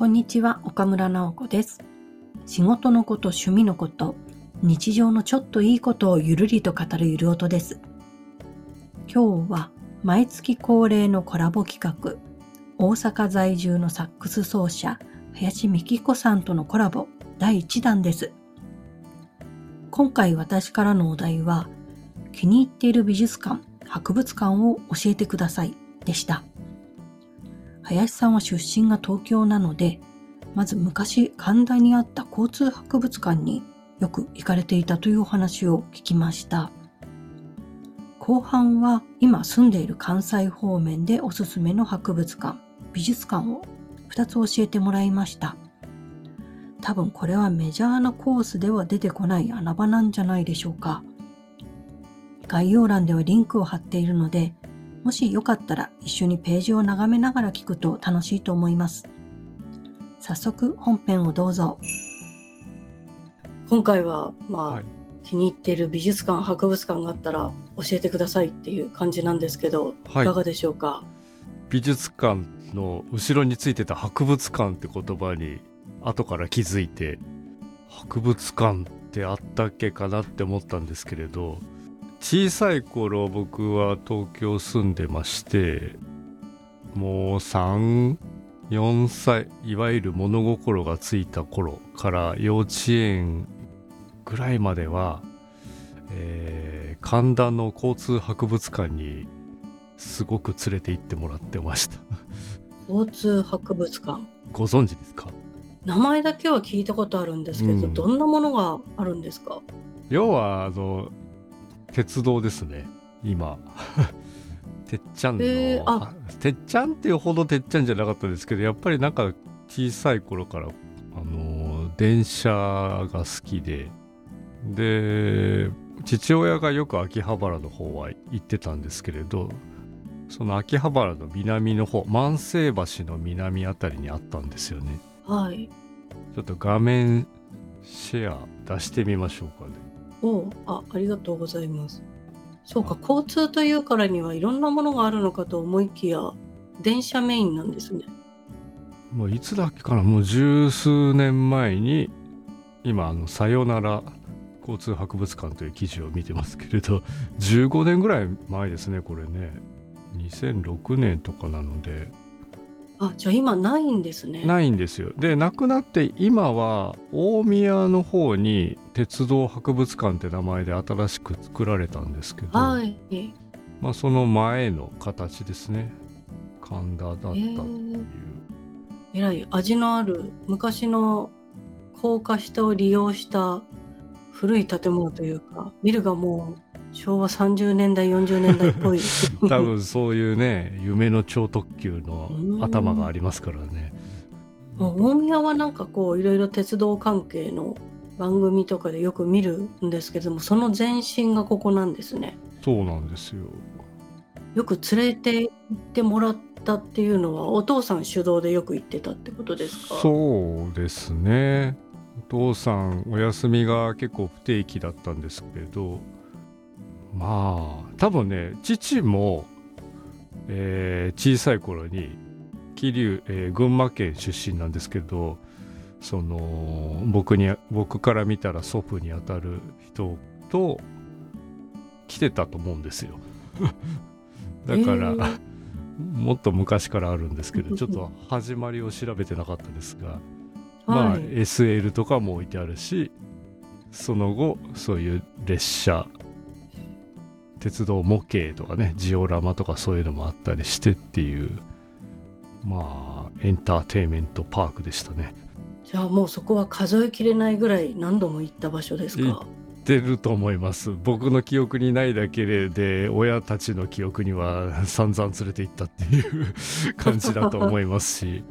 こんにちは、岡村直子です。仕事のこと、趣味のこと、日常のちょっといいことをゆるりと語るゆる音です。今日は毎月恒例のコラボ企画、大阪在住のサックス奏者、林美希子さんとのコラボ第1弾です。今回私からのお題は、気に入っている美術館、博物館を教えてくださいでした。林さんは出身が東京なので、まず昔神田にあった交通博物館によく行かれていたというお話を聞きました。後半は今住んでいる関西方面でおすすめの博物館、美術館を2つ教えてもらいました。多分これはメジャーなコースでは出てこない穴場なんじゃないでしょうか。概要欄ではリンクを貼っているので、もしよかったら一緒にページを眺めながら聞くと楽しいと思います。早速本編をどうぞ。今回は、まあ、はい気に入っている美術館、博物館があったら教えてくださいっていう感じなんですけど、はいいかがでしょうか？美術館の後ろについてた博物館って言葉に後から気づいて博物館ってあったっけかなって思ったんですけれど小さい頃僕は東京住んでましてもう34歳いわゆる物心がついた頃から幼稚園ぐらいまでは、えー神田の交通博物館にすごく連れて行ってもらってました。交通博物館？ご存知ですか？名前だけは聞いたことあるんですけど、うんどんなものがあるんですか？要はあの鉄道ですね。今。てっちゃんの、へーあ。てっちゃんっていうほどてっちゃんじゃなかったですけどやっぱりなんか小さい頃からあの電車が好きで。で父親がよく秋葉原の方は行ってたんですけれどその秋葉原の南の方万世橋の南あたりにあったんですよね。はい。ちょっと画面シェア出してみましょうかねおあ、ありがとうございます。そうか、交通というからにはいろんなものがあるのかと思いきや、電車メインなんですね。もういつだっけかなもう十数年前に今あの「さよなら交通博物館」という記事を見てますけれど15年ぐらい前ですねこれね2006年とかなのであ、じゃあ今ないんですね。ないんですよでなくなって今は大宮の方に鉄道博物館って名前で新しく作られたんですけど、はい。まあ、その前の形ですね神田だったっていう、えらい味のある昔の高架下を利用した古い建物というか、ビルがもう昭和30年代、40年代っぽい。多分そういうね夢の超特急の頭がありますからね。大宮はなんかこういろいろ鉄道関係の番組とかでよく見るんですけどもその前身がここなんですね。そうなんですよ。よく連れて行ってもらったっていうのはお父さん主導でよく行ってたってことですか？そうですね。お父さんお休みが結構不定期だったんですけれどまあ多分ね父も、えー小さい頃に桐生、えー群馬県出身なんですけどその僕に僕から見たら祖父にあたる人と来てたと思うんですよ。だから、えー。もっと昔からあるんですけどちょっと始まりを調べてなかったですが、まあはい SL とかも置いてあるしその後そういう列車鉄道模型とかねジオラマとかそういうのもあったりしてっていうまあエンターテインメントパークでしたね。じゃあもうそこは数えきれないぐらい何度も行った場所ですか？出ると思います。僕の記憶にないだけで親たちの記憶には散々連れて行ったっていう 感じだと思いますし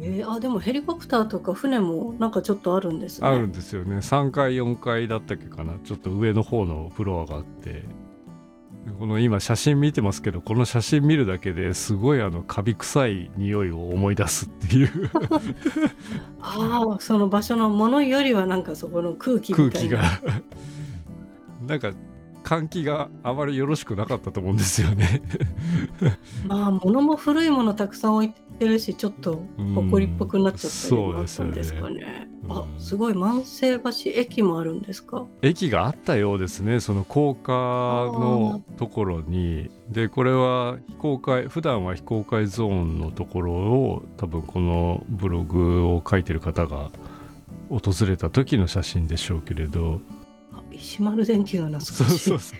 えーあでもヘリコプターとか船もなんかちょっとあるんですね。あるんですよね。3階4階だったっけかな。ちょっと上の方のフロアがあって。この今写真見てますけどこの写真見るだけですごいあのカビ臭い匂いを思い出すっていう。ああその場所のものよりはなんかそこの空気みたいな。空気が。なんか換気があまりよろしくなかったと思うんですよね。まあ物も古いものたくさん置いてるしちょっと埃っぽくなっちゃったりもあったんですかね。あすごい万世橋駅もあるんですか？駅があったようですね。その高架のところに。でこれは非公開普段は非公開ゾーンのところを多分このブログを書いてる方が訪れた時の写真でしょうけれど石丸電機が懐かしい。そうそうそう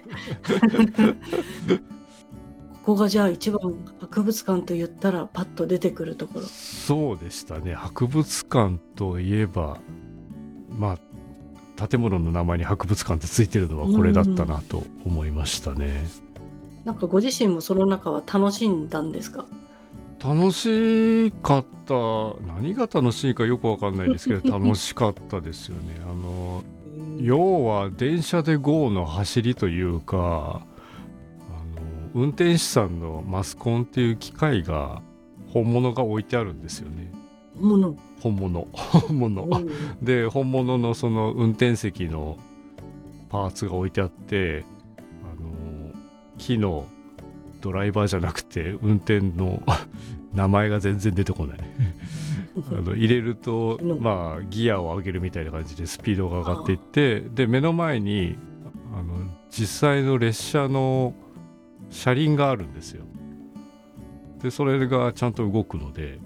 ここがじゃあ一番博物館と言ったらパッと出てくるところ。そうでしたね。博物館といえばまあ建物の名前に博物館ってついてるのはこれだったなと思いましたね、なんかご自身もその中は楽しんだんですか？楽しかった。何が楽しいかよくわかんないですけど楽しかったですよね。あの要は電車で GO の走りというか運転手さんのマスコンっていう機械が本物が置いてあるんですよね。本物。本物。本物で本物のその運転席のパーツが置いてあってあの木のドライバーじゃなくて運転の 名前が全然出てこないあの入れるとまあギアを上げるみたいな感じでスピードが上がっていってで目の前にあの実際の列車の車輪があるんですよ。でそれがちゃんと動くので。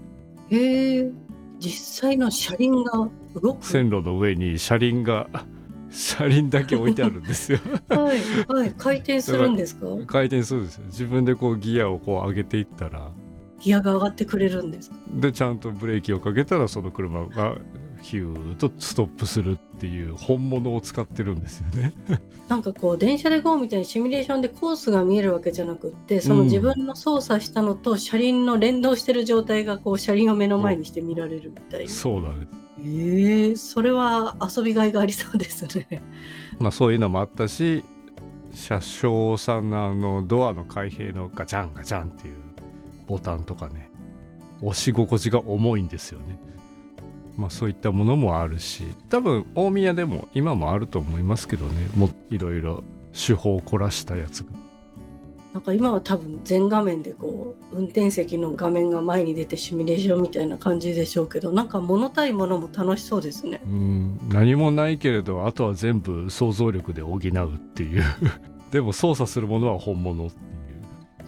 へえ。実際の車輪が動く。線路の上に車輪が 車輪だけ置いてあるんですよ。はいはい。回転するんですか？回転するんですよ。自分でこうギアをこう上げていったらギアが上がってくれるんです。でちゃんとブレーキをかけたらその車がヒューとストップするっていう本物を使ってるんですよね。なんかこう電車で GO みたいにシミュレーションでコースが見えるわけじゃなくってその自分の操作したのと車輪の連動してる状態がこう車輪を目の前にして見られるみたいな、そうなんです。えー、それは遊びがいがありそうですね。まあそういうのもあったし車掌さんのあのドアの開閉のガチャンガチャンっていうボタンとかね。押し心地が重いんですよね。まあ、そういったものもあるし多分大宮でも今もあると思いますけどね。もいろいろ手法を凝らしたやつが。なんか今は多分全画面でこう運転席の画面が前に出てシミュレーションみたいな感じでしょうけどなんか物対物も楽しそうですね。うん。何もないけれどあとは全部想像力で補うっていう。でも操作するものは本物っていう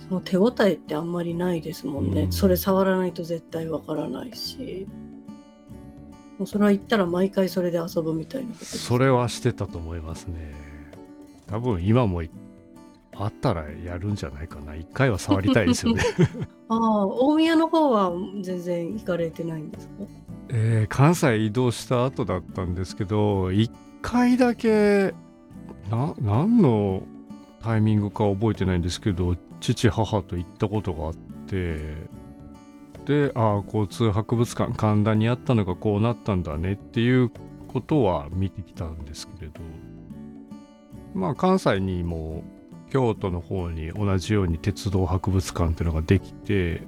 その手応えってあんまりないですもんね、うん、それ触らないと絶対わからないし。もうそれは行ったら毎回それで遊ぶみたいなそれはしてたと思いますね。多分今もあったらやるんじゃないかな。一回は触りたいですよね。ああ大宮の方は全然行かれてないんですか？えー、関西移動した後だったんですけど一回だけな何のタイミングか覚えてないんですけど父母と行ったことがあってでああ交通博物館神田にあったのがこうなったんだねっていうことは見てきたんですけれどまあ関西にも京都の方に同じように鉄道博物館っていうのができて、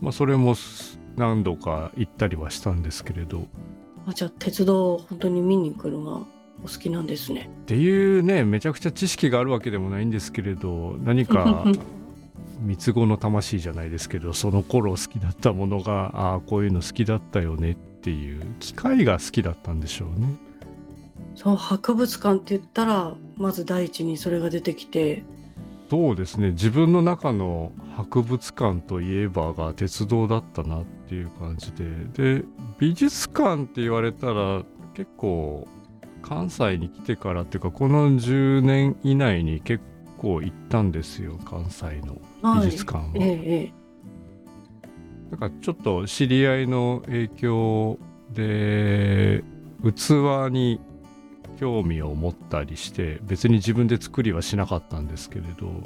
まあ、それも何度か行ったりはしたんですけれどあじゃあ鉄道本当に見に行くのがお好きなんですね。っていうねめちゃくちゃ知識があるわけでもないんですけれど何か 三つ子の魂じゃないですけどその頃好きだったものがああこういうの好きだったよねっていう機械が好きだったんでしょうね。そう博物館って言ったらまず第一にそれが出てきて。そうですね。自分の中の博物館といえばが鉄道だったなっていう感じで。で美術館って言われたら結構関西に来てからっていうかこの10年以内に結構行ったんですよ関西の美術館は。はい、ええ、なんかちょっと知り合いの影響で器に興味を持ったりして別に自分で作りはしなかったんですけれど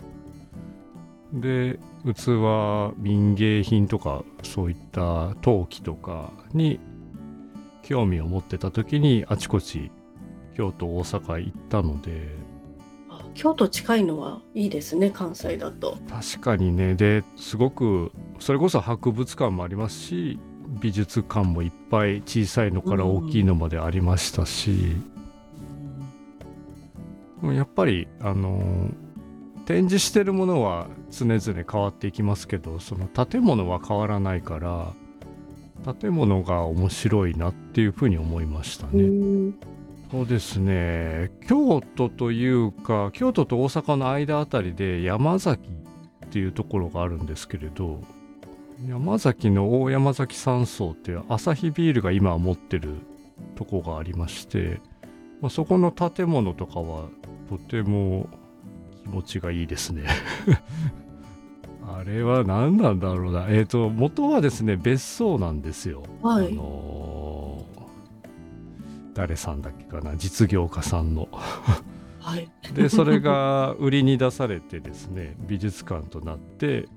で器民芸品とかそういった陶器とかに興味を持ってた時にあちこち京都大阪行ったので京都近いのはいいですね関西だと。確かにね。ですごくそれこそ博物館もありますし美術館もいっぱい小さいのから大きいのまでありましたし、やっぱりあのー展示してるものは常々変わっていきますけどその建物は変わらないから建物が面白いなっていうふうに思いましたね。うんそうですね京都というか京都と大阪の間あたりで山崎っていうところがあるんですけれど山崎の大山崎山荘っていうアサヒビールが今持ってるとこがありまして、まあ、そこの建物とかはとても気持ちがいいですね。あれは何なんだろうな。えっ、と、元はですね、別荘なんですよ。はいあのー誰さんだっけかな、実業家さんの。はい で、それが売りに出されてですね、美術館となって、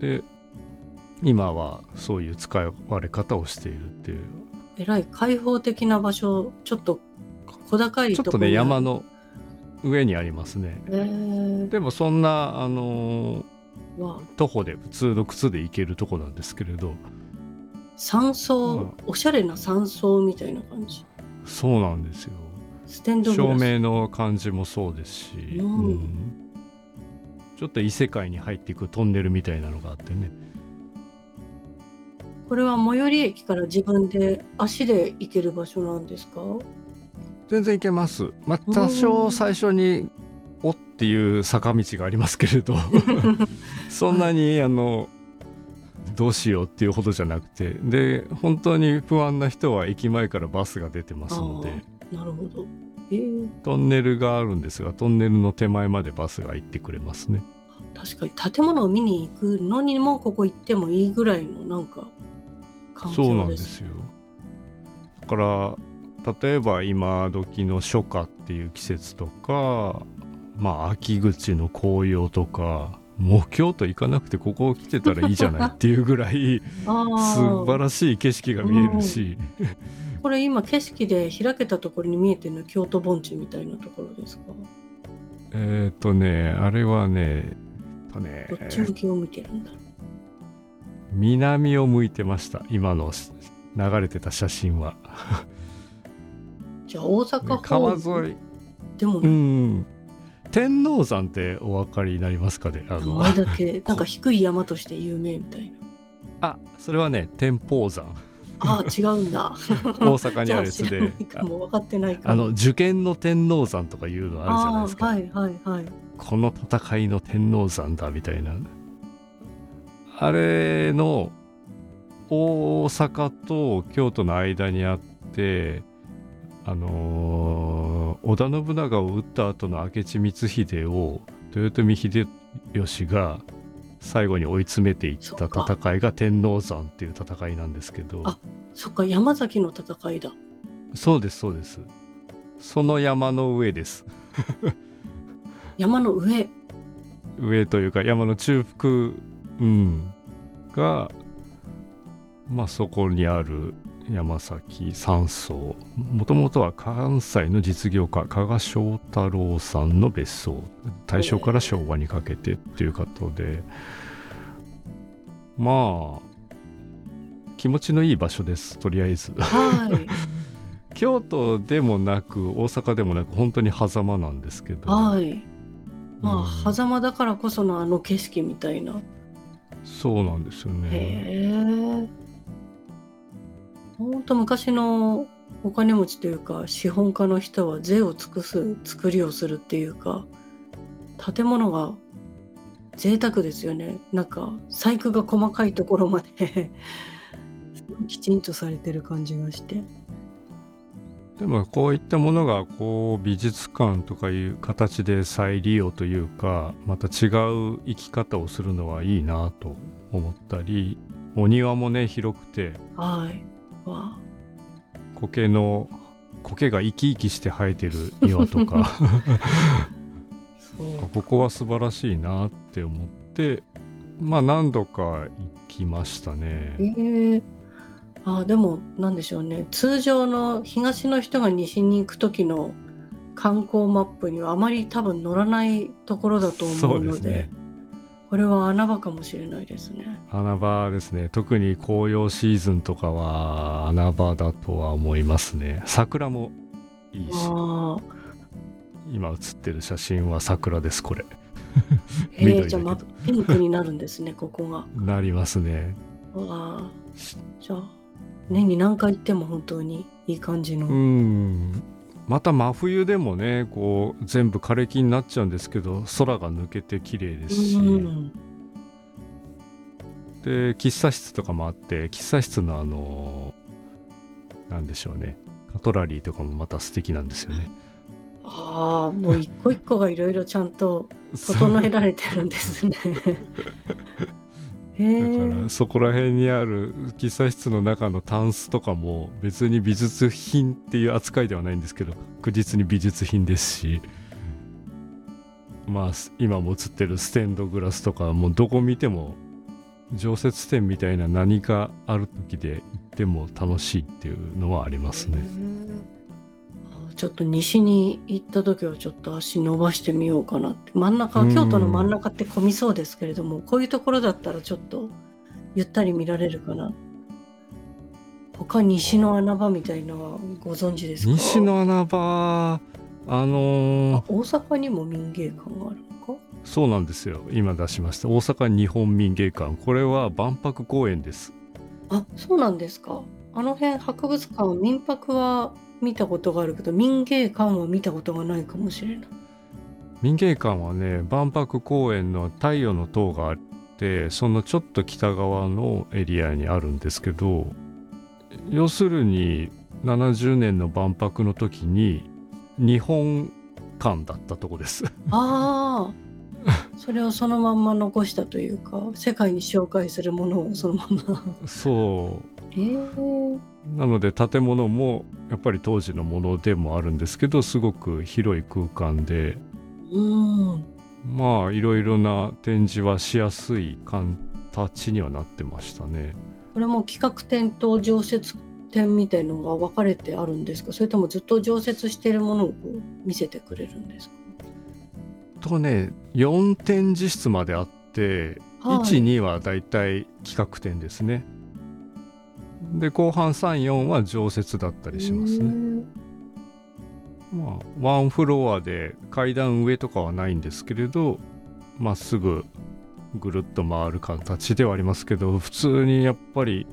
で、今はそういう使われ方をしているっていう。えらい開放的な場所ちょっと小高いちょっとね、山の上にありますね。えー、でもそんな、あの徒歩で普通の靴で行けるとこなんですけれど、山荘、うんおしゃれな山荘みたいな感じそうなんですよ。ステンドグラ照ス明の感じもそうですし、うん。うん。ちょっと異世界に入っていくトンネルみたいなのがあってね。これは最寄り駅から自分で足で行ける場所なんですか？全然行けます、まあ、多少最初に「お」っていう坂道がありますけれど。そんなにあのどうしようっていうほどじゃなくてで本当に不安な人は駅前からバスが出てますので。なるほど。えー、トンネルがあるんですがトンネルの手前までバスが行ってくれますね。確かに。建物を見に行くのにもここ行ってもいいぐらいのなんか環そうなんですすよ。だから例えば今時の初夏っていう季節とかまあ秋口の紅葉とかもう京都行かなくてここ来てたらいいじゃないっていうぐらいあ素晴あらしい景色が見えるし、これ今景色で開けたところに見えてるのは京都盆地みたいなところですか？えっ、とねあれはねとねどっち向きを見てるんだ？南を向いてました今の流れてた写真は。じゃあ大阪川方沿い。でもうん天王山ってお分かりになりますかね？あの。名前だけ なんか低い山として有名みたいな。あそれはね天保山。ああ違うんだ。大阪にあるやつで。いかも分かってないかもあの受験の天王山とかいうのあるじゃないですか、はいはいはい。この戦いの天王山だみたいな。あれの大阪と京都の間にあってあのー織田信長を討った後の明智光秀を豊臣秀吉が最後に追い詰めていった戦いが天王山っていう戦いなんですけど。あそっか山崎の戦いだ。そうですそうです。その山の上です。山の上。上というか山の中腹、うん、がまあそこにある山崎山荘もともとは関西の実業家加賀正太郎さんの別荘。大正から昭和にかけてっていうことで。まあ気持ちのいい場所ですとりあえず。はい。京都でもなく大阪でもなく本当に狭間なんですけど。はい。まあうん。狭間だからこそのあの景色みたいな。そうなんですよね。へえほんと昔のお金持ちというか資本家の人は税を尽くす作りをするっていうか建物が贅沢ですよね。なんか細工が細かいところまで きちんとされてる感じがして。でもこういったものがこう美術館とかいう形で再利用というかまた違う生き方をするのはいいなと思ったりお庭もね広くて。はいわ苔の苔が生き生きして生えてる庭とか。ここは素晴らしいなって思ってまあ何度か行きましたね。ええあでもなんでしょうね。通常の東の人が西に行く時の観光マップにはあまり多分乗らないところだとそ思うので。これは穴場かもしれないですね。穴場ですね。特に紅葉シーズンとかは穴場だとは思いますね。桜もいいし。今写ってる写真は桜ですこれ。えー、じゃあ真っピンクになるんですね、ここが。なりますね。うわあ。じゃあ、年に何回行っても本当にいい感じの。うんまた真冬でもねこう全部枯れ木になっちゃうんですけど空が抜けて綺麗ですし、うんで喫茶室とかもあって喫茶室のあのなんでしょうねカトラリーとかもまた素敵なんですよね。ああ、もう一個一個がいろいろちゃんと整えられてるんですね。だからそこら辺にある喫茶室の中のタンスとかも別に美術品っていう扱いではないんですけど確実に美術品ですしまあ今も映ってるステンドグラスとかもうどこ見ても常設展みたいな何かある時で行っても楽しいっていうのはありますね。あちょっと西に行った時はちょっと足伸ばしてみようかなって。真ん中うん京都の真ん中って混みそうですけれどもこういうところだったらちょっとゆったり見られるかな。他西の穴場みたいなのはご存知ですか？西の穴場あのーあ大阪にも民芸館があるのか？そうなんですよ。今出しました。大阪日本民芸館。これは万博公園です。あそうなんですか。あの辺博物館民泊は見たことがあるけど民芸館は見たことがないかもしれない。民芸館はね万博公園の太陽の塔があってそのちょっと北側のエリアにあるんですけど要するに70年の万博の時に日本館だったとこです。ああ それをそのまんま残したというか世界に紹介するものをそのまま。そえー、うなので建物もやっぱり当時のものでもあるんですけどすごく広い空間でうん。まあいろいろな展示はしやすい形にはなってましたね。これも企画展と常設展みたいのが分かれてあるんですか？それともずっと常設しているものを見せてくれるんですか？とね4展示室まであって、はい。12はだいたい企画展ですね。で後半34は常設だったりしますね。まあワンフロアで階段上とかはないんですけれどまっすぐぐるっと回る形ではありますけど普通にやっぱり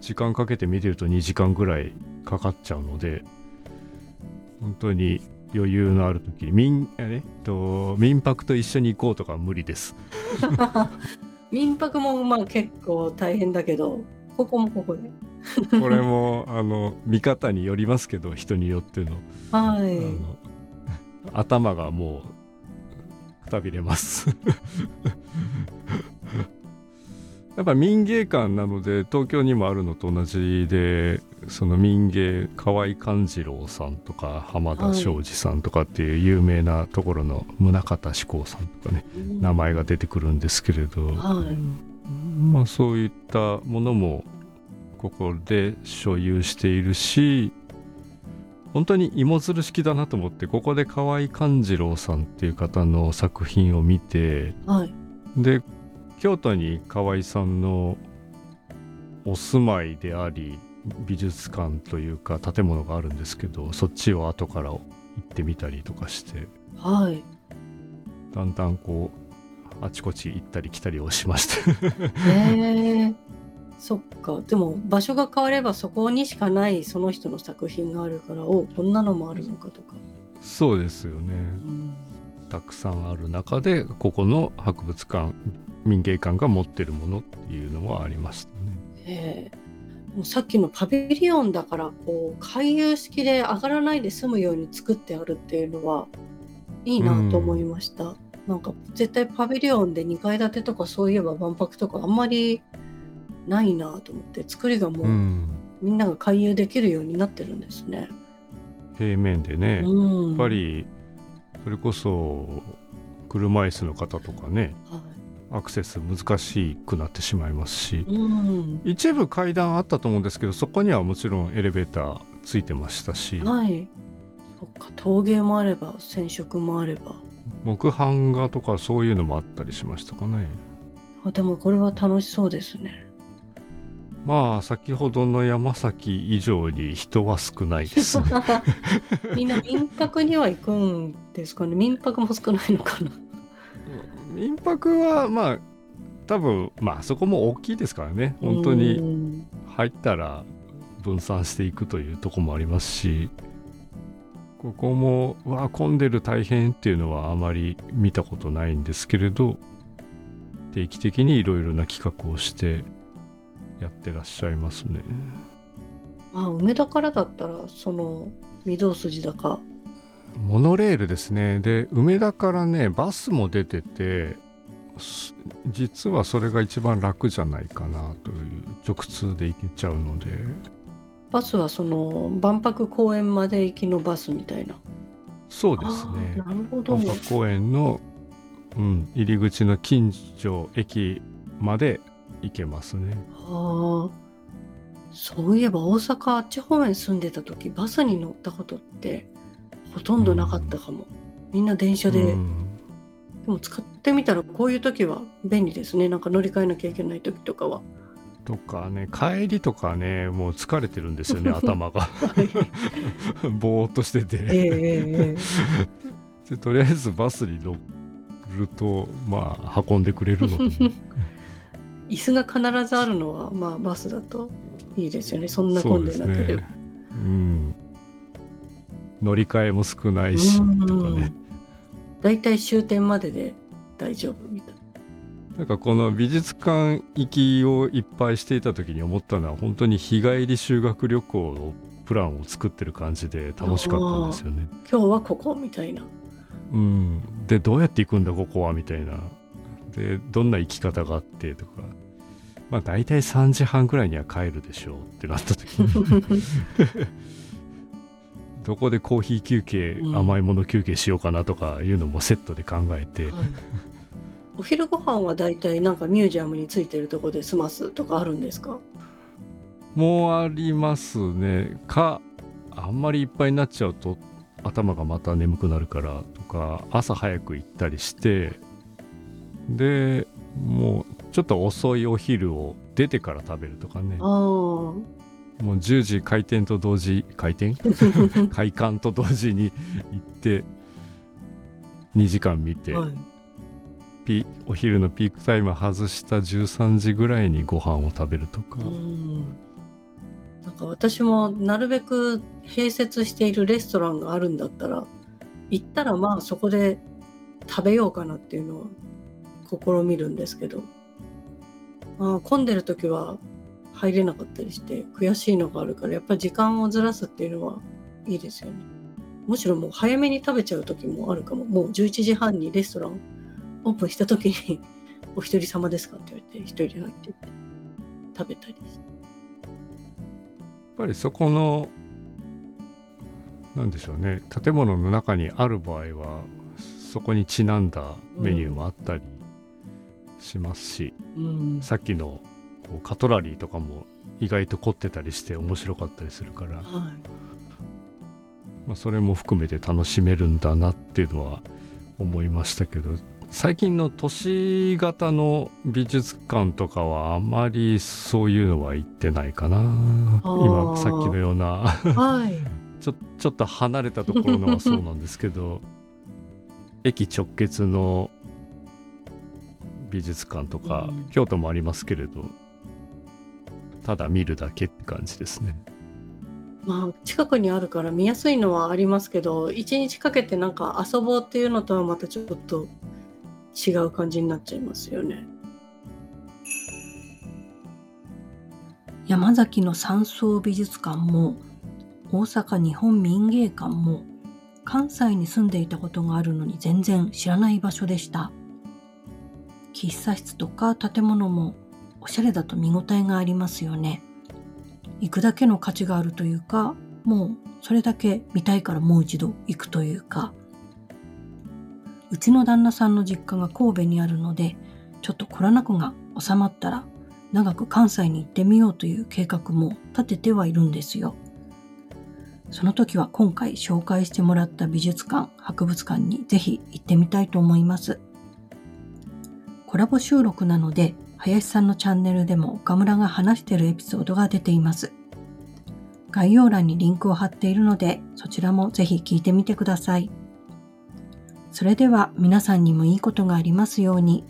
時間かけて見てると2時間ぐらいかかっちゃうので本当に余裕のある時に民,、えっと、民泊と一緒に行こうとか無理です。民泊もまあ結構大変だけどここもここで。これもあの見方によりますけど人によっての,、はい。頭がもうくたびれます。やっぱ民芸館なので東京にもあるのと同じでその民芸河合勘次郎さんとか浜田庄司さんとかっていう有名なところの宗像志功さんとかね名前が出てくるんですけれど、はいまあそういったものもここで所有しているし本当に芋づる式だなと思ってここで河合勘次郎さんっていう方の作品を見てはい。で京都に河合さんのお住まいであり美術館というか建物があるんですけどそっちを後から行ってみたりとかしてはい。だんだんこうあちこち行ったり来たりをしました。へえそっか。でも場所が変わればそこにしかないその人の作品があるからおこんなのもあるのかとか、そうですよね。うん。たくさんある中でここの博物館民芸館が持ってるものっていうのはありましたね。ええもうさっきのパビリオンだからこう回遊式で上がらないで済むように作ってあるっていうのはいいなと思いました、なんか絶対パビリオンで2階建てとかそういえば万博とかあんまりないなと思って作りがもう、うん、みんなが回遊できるようになってるんですね。平面でね、やうん、っぱりそれこそ車椅子の方とかねはアクセス難しくなってしまいますしい、うん一部階段あったと思うんですけどそこにはもちろんエレベーターついてましたしはい。そっか、陶芸もあれば、染色もあれば。木版画とかそういうのもあったりしましたかね。あでもこれは楽しそうですね。まあ先ほどの山崎以上に人は少ないですね。みんな民泊には行くんですかね。民泊も少ないのかな。民泊はまあ多分まあそこも大きいですからね。本当に入ったら分散していくというとこもありますしここもうわ混んでる大変っていうのはあまり見たことないんですけれど定期的にいろいろな企画をしてやってらっしゃいますね。あ梅田からだったらその御堂筋だか。モノレールですね。で梅田からねバスも出てて実はそれが一番楽じゃないかなという直通で行けちゃうのでバスはその万博公園まで行きのバスみたいな。そうですね。なるほど。万博公園の、うん、入り口の近所駅まで行けますね。あそういえば大阪あっち方面住んでた時バスに乗ったことってほとんどなかったかも、うん、みんな電車で、うん、でも使ってみたらこういう時は便利ですね。なんか乗り換えなきゃいけない時とかはとかね帰りとかねもう疲れてるんですよね 頭が。ぼーっとしてて、えー、でとりあえずバスに乗るとまあ運んでくれるので、ね、椅子が必ずあるのはまあバスだといいですよね。そんな混んでなければ、ね、うん。乗り換えも少ないしとかね。だいたい終点までで大丈夫みたいななんかこの美術館行きをいっぱいしていた時に思ったのは本当に日帰り修学旅行のプランを作ってる感じで楽しかったんですよね。今日はここみたいな。うん、でどうやって行くんだここはみたいな。でどんな行き方があってとか。まあ大体3時半ぐらいには帰るでしょうってなった時に どこでコーヒー休憩、うん、甘いもの休憩しようかなとかいうのもセットで考えて、はいお昼ご飯はだいたいなんかミュージアムについてるとこで済ますとかあるんですか？もうありますね。かあんまりいっぱいになっちゃうと頭がまた眠くなるからとか朝早く行ったりしてでもうちょっと遅いお昼を出てから食べるとかね。もう10時開店と同時開店？開館と同時に行って2時間見て、はいピお昼のピークタイム外した13時ぐらいにご飯を食べるとか。なんか私もなるべく併設しているレストランがあるんだったら行ったらまあそこで食べようかなっていうのは試みるんですけど、まあ、混んでる時は入れなかったりして悔しいのがあるからやっぱり時間をずらすっていうのはいいですよね。むしろもう早めに食べちゃう時もあるかももう11時半にレストランオープンした時に「お一人様ですか?」って言われて一人で入って食べたりやっぱりそこのなんでしょうね建物の中にある場合はそこにちなんだメニューもあったりしますし、うん、さっきのこうカトラリーとかも意外と凝ってたりして面白かったりするから、はいまあ、それも含めて楽しめるんだなっていうのは思いましたけど最近の都市型の美術館とかはあまりそういうのは行ってないかな。今さっきのような。はい、ちょちょっと離れたところのはそうなんですけど 駅直結の美術館とか、うん、京都もありますけれどただ見るだけって感じですね。まあ近くにあるから見やすいのはありますけど一日かけてなんか遊ぼうっていうのとはまたちょっと違う感じになっちゃいますよね。山崎の山荘美術館も大阪日本民芸館も関西に住んでいたことがあるのに全然知らない場所でした。喫茶室とか建物もおしゃれだと見応えがありますよね。行くだけの価値があるというか、もうそれだけ見たいからもう一度行くというか、うちの旦那さんの実家が神戸にあるので、ちょっとコロナ禍が収まったら、長く関西に行ってみようという計画も立ててはいるんですよ。その時は今回紹介してもらった美術館、博物館にぜひ行ってみたいと思います。コラボ収録なので、林さんのチャンネルでも岡村が話してるエピソードが出ています。概要欄にリンクを貼っているので、そちらもぜひ聞いてみてください。それでは皆さんにもいいことがありますように。